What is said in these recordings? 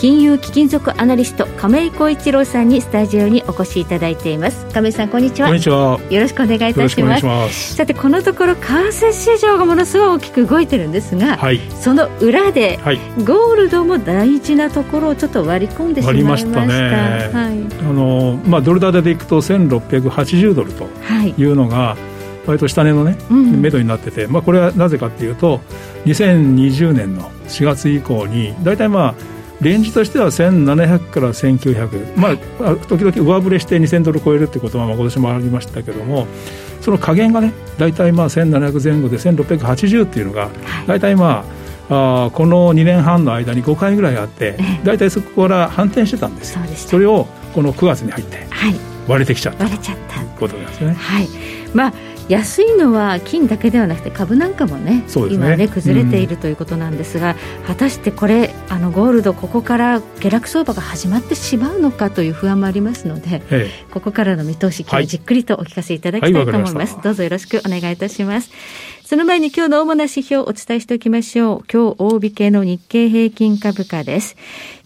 金融貴金属アナリスト亀井浩一郎さんにスタジオにお越しいただいています。亀井さんこんにちは。こんにちは。よろしくお願いいたします。さてこのところ為替市場がものすごい大きく動いてるんですが、はい、その裏で、はい、ゴールドも大事なところをちょっと割り込んでしまいました。ね、はい、あのまあドル建てでいくと1680ドルとい。うのが、はい割と下値のね、目処になってて、まあ、これはなぜかっていうと2020年の4月以降に大体まあレンジとしては1700から1900、まあ、時々上振れして2000ドル超えるってことはまあ今年もありましたけどもその加減がね大体まあ1700前後で1680っていうのが大体まああこの2年半の間に5回ぐらいあって大体そこから反転してたんですそれをこの9月に入って割れてきちゃった、割れちゃった。ことなんですね。はい。まあ安いのは金だけではなくて株なんかもね、ね。今ね崩れているということなんですが、うん、果たしてこれあのゴールドここから下落相場が始まってしまうのかという不安もありますので、ええ、ここからの見通し今日じっくりとお聞かせいただきたいと思います。はいはい、どうぞよろしくお願いいたしますその前に今日の主な指標をお伝えしておきましょう今日大引けの日経平均株価です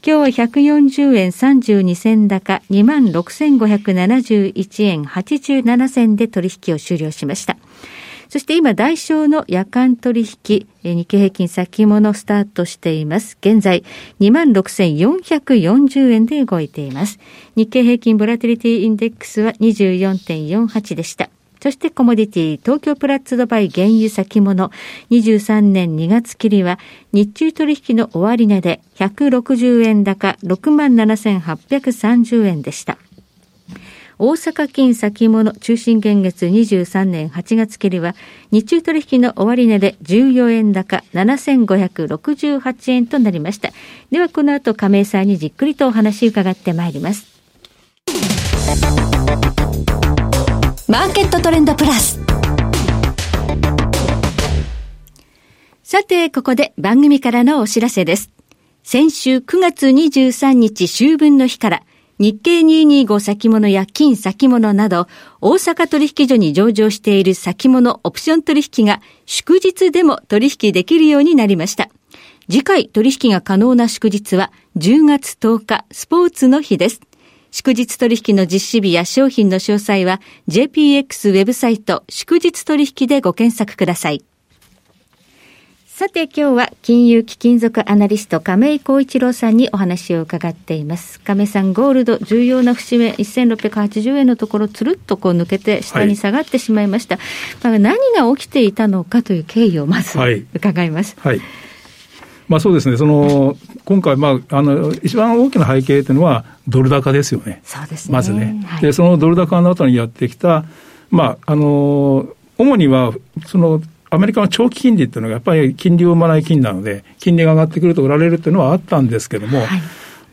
今日は140円32銭高、26,571円87銭で取引を終了しました。そして今、代償の夜間取引、日経平均先物スタートしています。現在、26,440円で動いています。日経平均ボラティリティインデックスは24.48でした。そしてコモディティ、東京プラッツドバイ原油先物、23年2月切りは、日中取引の終値で160円高67,830円でした。大阪金先物中心現月23年8月切りは日中取引の終値で14円高7568円となりました。ではこの後亀井さんにじっくりとお話伺ってまいります。マーケットトレンドプラス。さて、ここで番組からのお知らせです。先週9月23日秋分の日から、日経225先物や金先物など、大阪取引所に上場している先物オプション取引が祝日でも取引できるようになりました。次回取引が可能な祝日は10月10日スポーツの日です。祝日取引の実施日や商品の詳細は JPX ウェブサイト祝日取引でご検索ください。さて今日は金融貴金属アナリスト亀井光一郎さんにお話を伺っています。亀井さん、ゴールド重要な節目1680円のところつるっとこう抜けて下に下がってしまいました。はい、何が起きていたのかという経緯をまず伺います。はい、はいまあ、そうですね、その今回、まあ、あの一番大きな背景というのは、ドル高ですよね、そうですね。まずね、はい、で、そのドル高の後にやってきた、まあ、あの主にはそのアメリカの長期金利っていうのが、やっぱり金利を生まない金なので、金利が上がってくると売られるっていうのはあったんですけども、はい。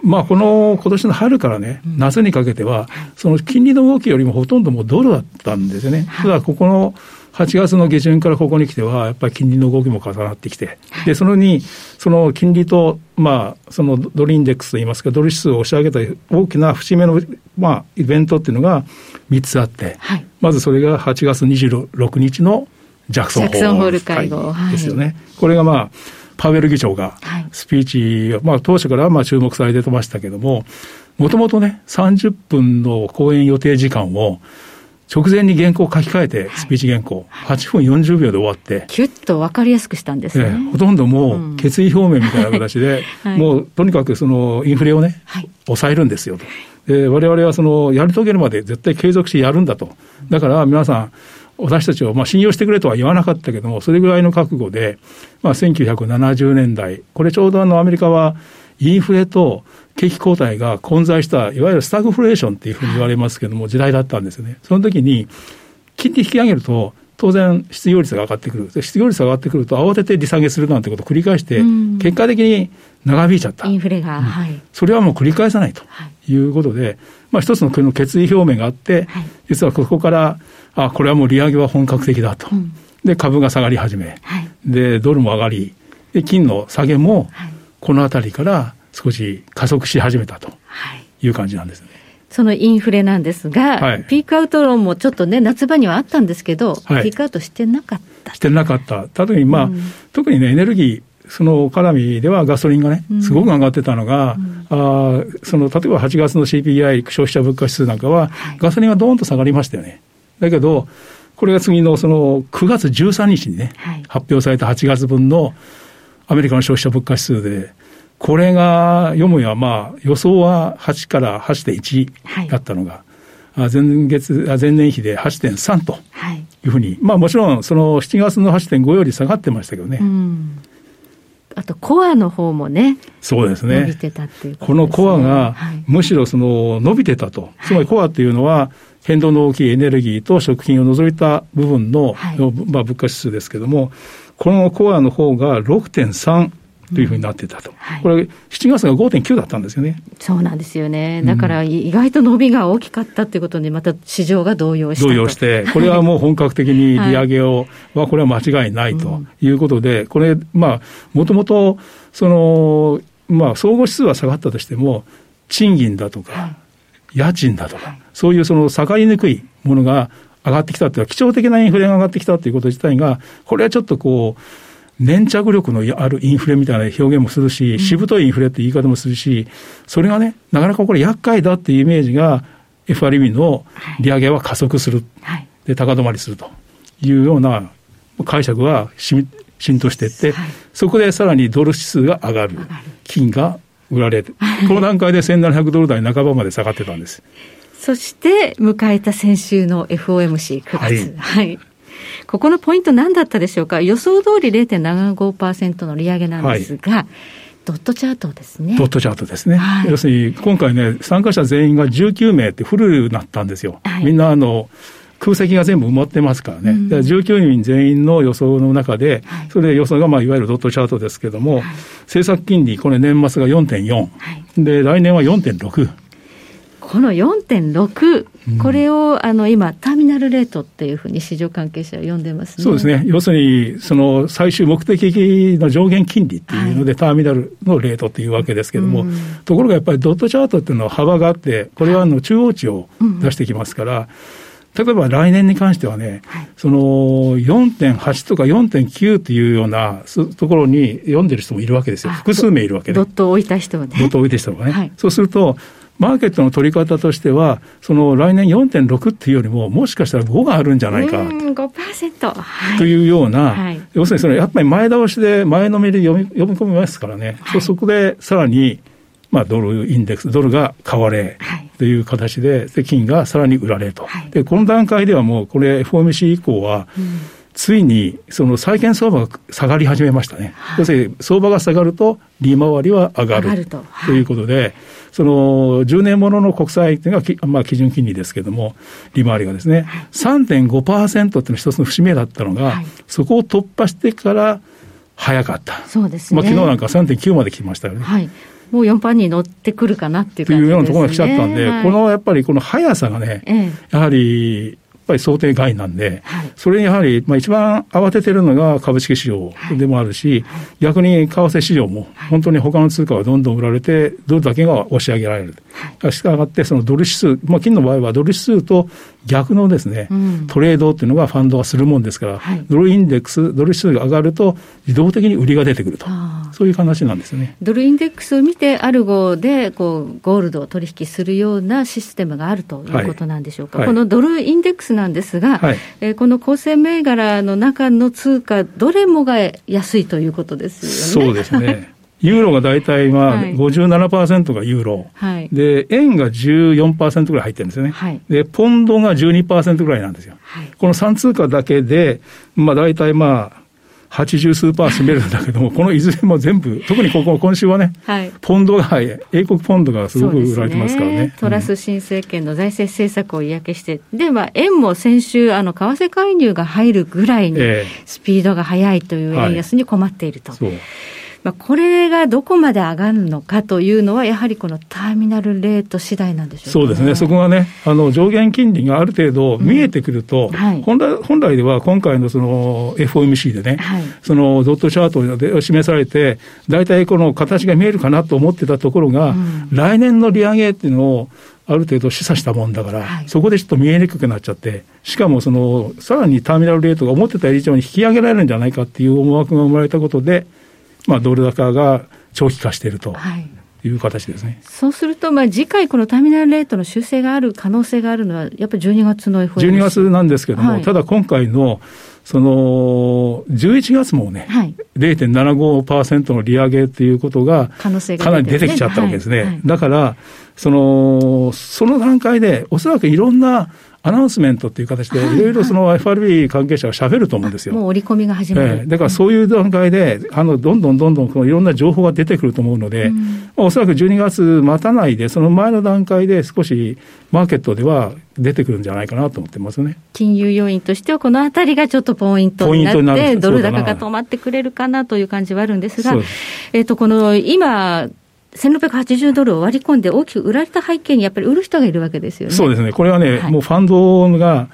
まあ、この今年の春からね、夏にかけては、その金利の動きよりもほとんどもうドルだったんですよね。ただ、ここの8月の下旬からここに来ては、やっぱり金利の動きも重なってきて、で、そのに、その金利と、まあ、そのドルインデックスといいますか、ドル指数を押し上げた大きな節目の、まあ、イベントっていうのが3つあって、はい、まずそれが8月26日のジャクソンホール会合。ですよね。はい、これがまあ、パウエル議長がスピーチ、まあ当初からまあ注目されてましたけども、もともとね、30分の講演予定時間を、直前に原稿を書き換えて、スピーチ原稿、はい、8分40秒で終わって。キュッと分かりやすくしたんですね。ほとんどもう決意表明みたいな形で、はい、もうとにかくそのインフレをね、はい、抑えるんですよと。で、我々はそのやり遂げるまで絶対継続してやるんだと。だから皆さん、私たちをまあ信用してくれとは言わなかったけども、それぐらいの覚悟で、まあ、1970年代、これちょうどあのアメリカはインフレと景気後退が混在した、いわゆるスタグフレーションっていうふうに言われますけども、時代だったんですね。その時に、金利引き上げると、当然失業率が上がってくる。失業率が上がってくると慌てて利下げするなんてことを繰り返して、結果的に長引いちゃった。インフレが、はい。それはもう繰り返さないということで、まあ、一つの国の決意表明があって、はい、実はここから、あ、これはもう利上げは本格的だと。うん、で、株が下がり始め、はい、で、ドルも上がり、で、金の下げも、このあたりから少し加速し始めたとい。う感じなんですね。そのインフレなんですが、はい、ピークアウト論もちょっとね、夏場にはあったんですけど、はい、ピークアウトしてなかった。してなかった。特にまあ、うん、特にね、エネルギー、その絡みではガソリンがね、すごく上がってたのが、うん、あその例えば8月の CPI 消費者物価指数なんかは、はい、ガソリンはどーんと下がりましたよね。だけど、これが次のその9月13日にね、はい、発表された8月分のアメリカの消費者物価指数で、これがよもやまあ予想は8から8.1だったのが、はい、前月前年比で8.3とい。うふうに、まあもちろんその7月の8.5より下がってましたけどね。うん。あとコアの方もね、そうですね。伸びてたっていうこ、ね、このコアが、むしろその伸びてたと、はい、つまりコアっていうのは、変動の大きいエネルギーと食品を除いた部分の、はい、まあ、物価指数ですけれども、このコアの方が6.3というふうになってたと、うんはい、これ、7月が5.9だったんですよね。そうなんですよね、だから意外と伸びが大きかったということで、また市場が動揺して動揺して、これはもう本格的に利上げを、はこれは間違いないということで、これ、まあ、もともと、その、まあ、総合指数は下がったとしても、賃金だとか、家賃だとか、そういうその下がりにくいものが上がってきたというのは、基調的なインフレが上がってきたということ自体が、これはちょっとこう、粘着力のあるインフレみたいな表現もするし、しぶといインフレって言い方もするし、それがね、なかなかこれ厄介だっていうイメージが、FRB の利上げは加速する、はい、で高止まりするというような解釈が浸透していって、はい、そこでさらにドル指数が上がる、金が売られる、この段階で1700ドル台半ばまで下がってたんです。そして迎えた先週の FOMC9 月。はい、はいここのポイント何だったでしょうか？予想通り0.75%の利上げなんですが、はいドットチャートですね。ドットチャートですね。はい、要するに、今回ね、参加者全員が19名ってフルになったんですよ。はい、みんな、あの、空席が全部埋まってますからね。うん、19人全員の予想の中で、はい、それで予想が、まあ、いわゆるドットチャートですけれども、政策金利、これ年末が4.4、で、来年は4.6。この4.6、これをあの今、ターミナルレートっていうふうに市場関係者は読んでますね。そうですね、要するに、その最終目的の上限金利っていうので、はい、ターミナルのレートっていうわけですけれども、うん、ところがやっぱりドットチャートっていうのは幅があって、これはあの中央値を出してきますから、うん例えば来年に関してはね、はい、その4.8とか4.9っていうようなところに読んでる人もいるわけですよ。複数名いるわけで。ドットを置いた人ね。ドットを置いた人がね。はい、そうすると、マーケットの取り方としては、その来年4.6っていうよりも、もしかしたら5があるんじゃないか。5%、はい、というような、はい、要するにそのやっぱり前倒しで前のめりで読み読み込みますからね、はい、そこでさらに、まあ、ドルインデックス、ドルが買われという形で、で金がさらに売られと、で、この段階ではもう、これ、FOMC 以降は、うんついにその債券相場が下がり始めましたね。要するに相場が下がると利回りは上がると,、いうことで、その10年ものの国債というのが、まあ、基準金利ですけれども、利回りがですね、はい、3.5%っていうのは一つの節目だったのが、はい、そこを突破してから早かった。そうですね。まあ、昨日なんか3.9まで来ましたよね。はいもう4パンに乗ってくるかなっていうね。というようなところが来ちゃったんで、はい、このやっぱりこの速さがね、ええ、やはりぱり想定外なんで、はい、それにやはり、まあ、一番慌ててるのが株式市場でもあるし、はい、逆に為替市場も、本当に他の通貨はどんどん売られて、ドルだけが押し上げられる。はい、したがって、そのドル指数、まあ、金の場合はドル指数と逆のですね、うん、トレードっていうのがファンドはするもんですから、ドルインデックス、ドル指数が上がると、自動的に売りが出てくると。そういう話なんですね。ドルインデックスを見て、アルゴでこうゴールドを取引するようなシステムがあるということなんでしょうか。はい。はい、このドルインデックスなんですが、はい、えー、この構成銘柄の中の通貨、どれもが安いということですよね。そうですね。ユーロが大体まあ57%がユーロ、はい、で円が14%ぐらい入ってるんですよね、はい、でポンドが12%ぐらいなんですよ、はい、この3通貨だけで、まあ、大体まあ80数パー占めるんだけども、このいずれも全部、特にここ、今週はね、はい、ポンドが、英国ポンドがすごく売られてますからね。ねトラス新政権の財政政策を嫌気して、で、まあ、円も先週、あの、為替介入が入るぐらいに、スピードが速いという円安に困っていると。えーまあ、これがどこまで上がるのかというのは、やはりこのターミナルレート次第なんでしょう、ね、そうですね、そこがね、あの上限金利がある程度見えてくると、うんはい、本来本来では今回のその FOMC でね、はい、そのドットチャートで示されて、大体この形が見えるかなと思ってたところが、うん、来年の利上げっていうのを、ある程度示唆したもんだから、はい、そこでちょっと見えにくくなっちゃって、しかもその、さらにターミナルレートが思ってた以上に引き上げられるんじゃないかっていう思惑が生まれたことで、まあ、ドル高が長期化していると。はいいう形ですね。そうすると、まあ、次回このターミナルレートの修正がある可能性があるのは、やっぱり12月の FOMC。12月なんですけれども、はい、ただ今回の、その、11月もね、はい、0.75%の利上げっていうことが、かなり出てきちゃったわけですね。はいはい、だから、その、その段階で、おそらくいろんなアナウンスメントっていう形で、いろいろその FRB 関係者がしゃべると思うんですよ。もう織り込みが始まる。えー、だからそういう段階で、あの、どんどんどんどんこのいろんな情報が出てくると思うので、うん、まあ、おそらく12月待たないで、その前の段階で少しマーケットでは出てくるんじゃないかなと思ってますね。金融要因としては、このあたりがちょっとポイントになって、ドル高が止まってくれるかなという感じはあるんですが、えっ、と、この今、1680ドルを割り込んで大きく売られた背景にやっぱり売る人がいるわけですよね。そうですね。これはね、はい、もうファンドが、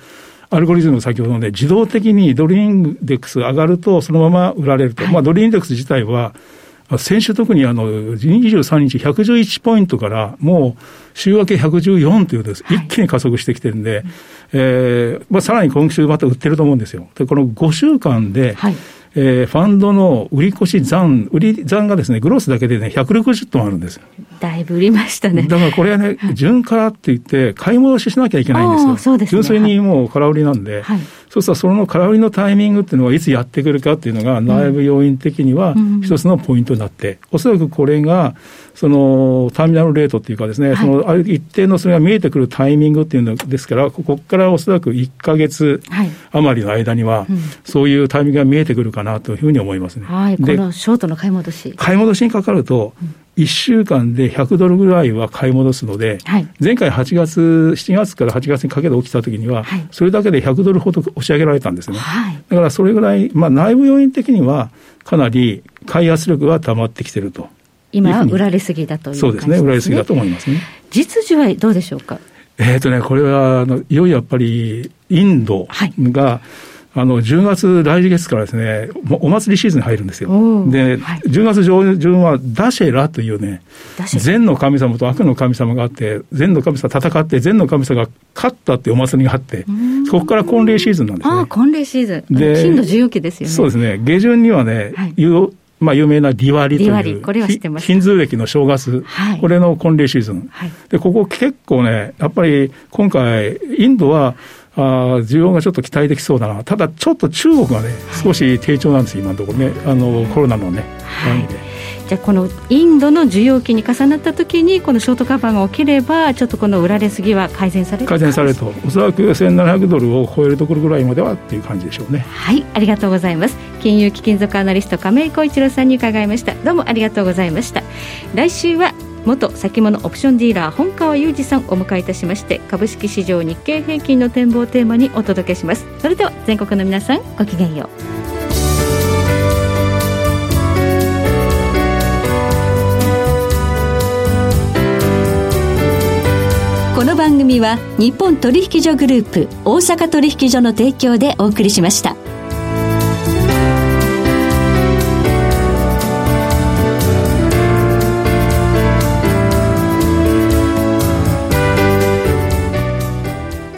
アルゴリズム先ほどね、自動的にドルインデックス上がると、そのまま売られると。はい、まあ、ドルインデックス自体は、先週特にあの、23日111ポイントから、もう週明け114というです、一気に加速してきてるんで、はい、えー、まあ、さらに今週また売ってると思うんですよ。で、この5週間で、はいえー、ファンドの売り越し残、売り残がですね、グロースだけでね、160トンあるんですよ。だいぶ売りましたね。だからこれはね、順からって言って、買い戻ししなきゃいけないんですよ。そうです、ね、純粋にもう空売りなんで、はい、そうするとその空売りのタイミングっていうのはいつやってくるかっていうのが、内部要因的には一つのポイントになって、おそらくこれが、そのターミナルレートっていうかですね、はい、そのある一定のそれが見えてくるタイミングっていうのですから、ここからおそらく1か月余りの間には、そういうタイミングが見えてくるかなというふうに思いますね。はい、このショートの買い戻し。買い戻しにかかると、1週間で100ドルぐらいは買い戻すので、はい、前回8月、7月から8月にかけて起きたときには、はい、それだけで100ドルほど押し上げられたんですね。はい、だからそれぐらい、まあ、内部要因的には、かなり買い圧力が溜まってきてると。今は売られすぎだという、ね、そうですね、売られすぎだと思いますね。実需はどうでしょうか？えっ、とね、これはあのいよいよやっぱりインドが、はい、あの10月、来月からですね、お祭りシーズンに入るんですよ。で、はい、10月上旬はダシェラというね、善の神様と悪の神様があって、善の神様戦って、善の神様が勝ったっていうお祭りがあって、そこから婚礼シーズンなんですね。ああ、婚礼シーズン。で、金の重要期ですよね。そうですね。下旬にはね、はいまあ、有名なディワリという、これは知ってますヒンズー歴の正月、はい、これの婚礼シーズン、はい、でここ結構ね、やっぱり今回、インドはあ需要がちょっと期待できそうだな、ただちょっと中国がね、少し低調なんです、今のところね、あのコロナのね、はい、で。じゃあこのインドの需要期に重なったときにこのショートカバーが起きればちょっとこの売られすぎは改善される改善されるとおそらく1700ドルを超えるところぐらいまではっていう感じでしょうね。はいありがとうございます。金融貴金属アナリスト亀井浩一郎さんに伺いました。どうもありがとうございました。来週は元先物オプションディーラー本川裕二さんお迎えいたしまして株式市場日経平均の展望テーマにお届けしますそれでは全国の皆さんごきげんようこの番組は日本取引所グループ大阪取引所の提供でお送りしました。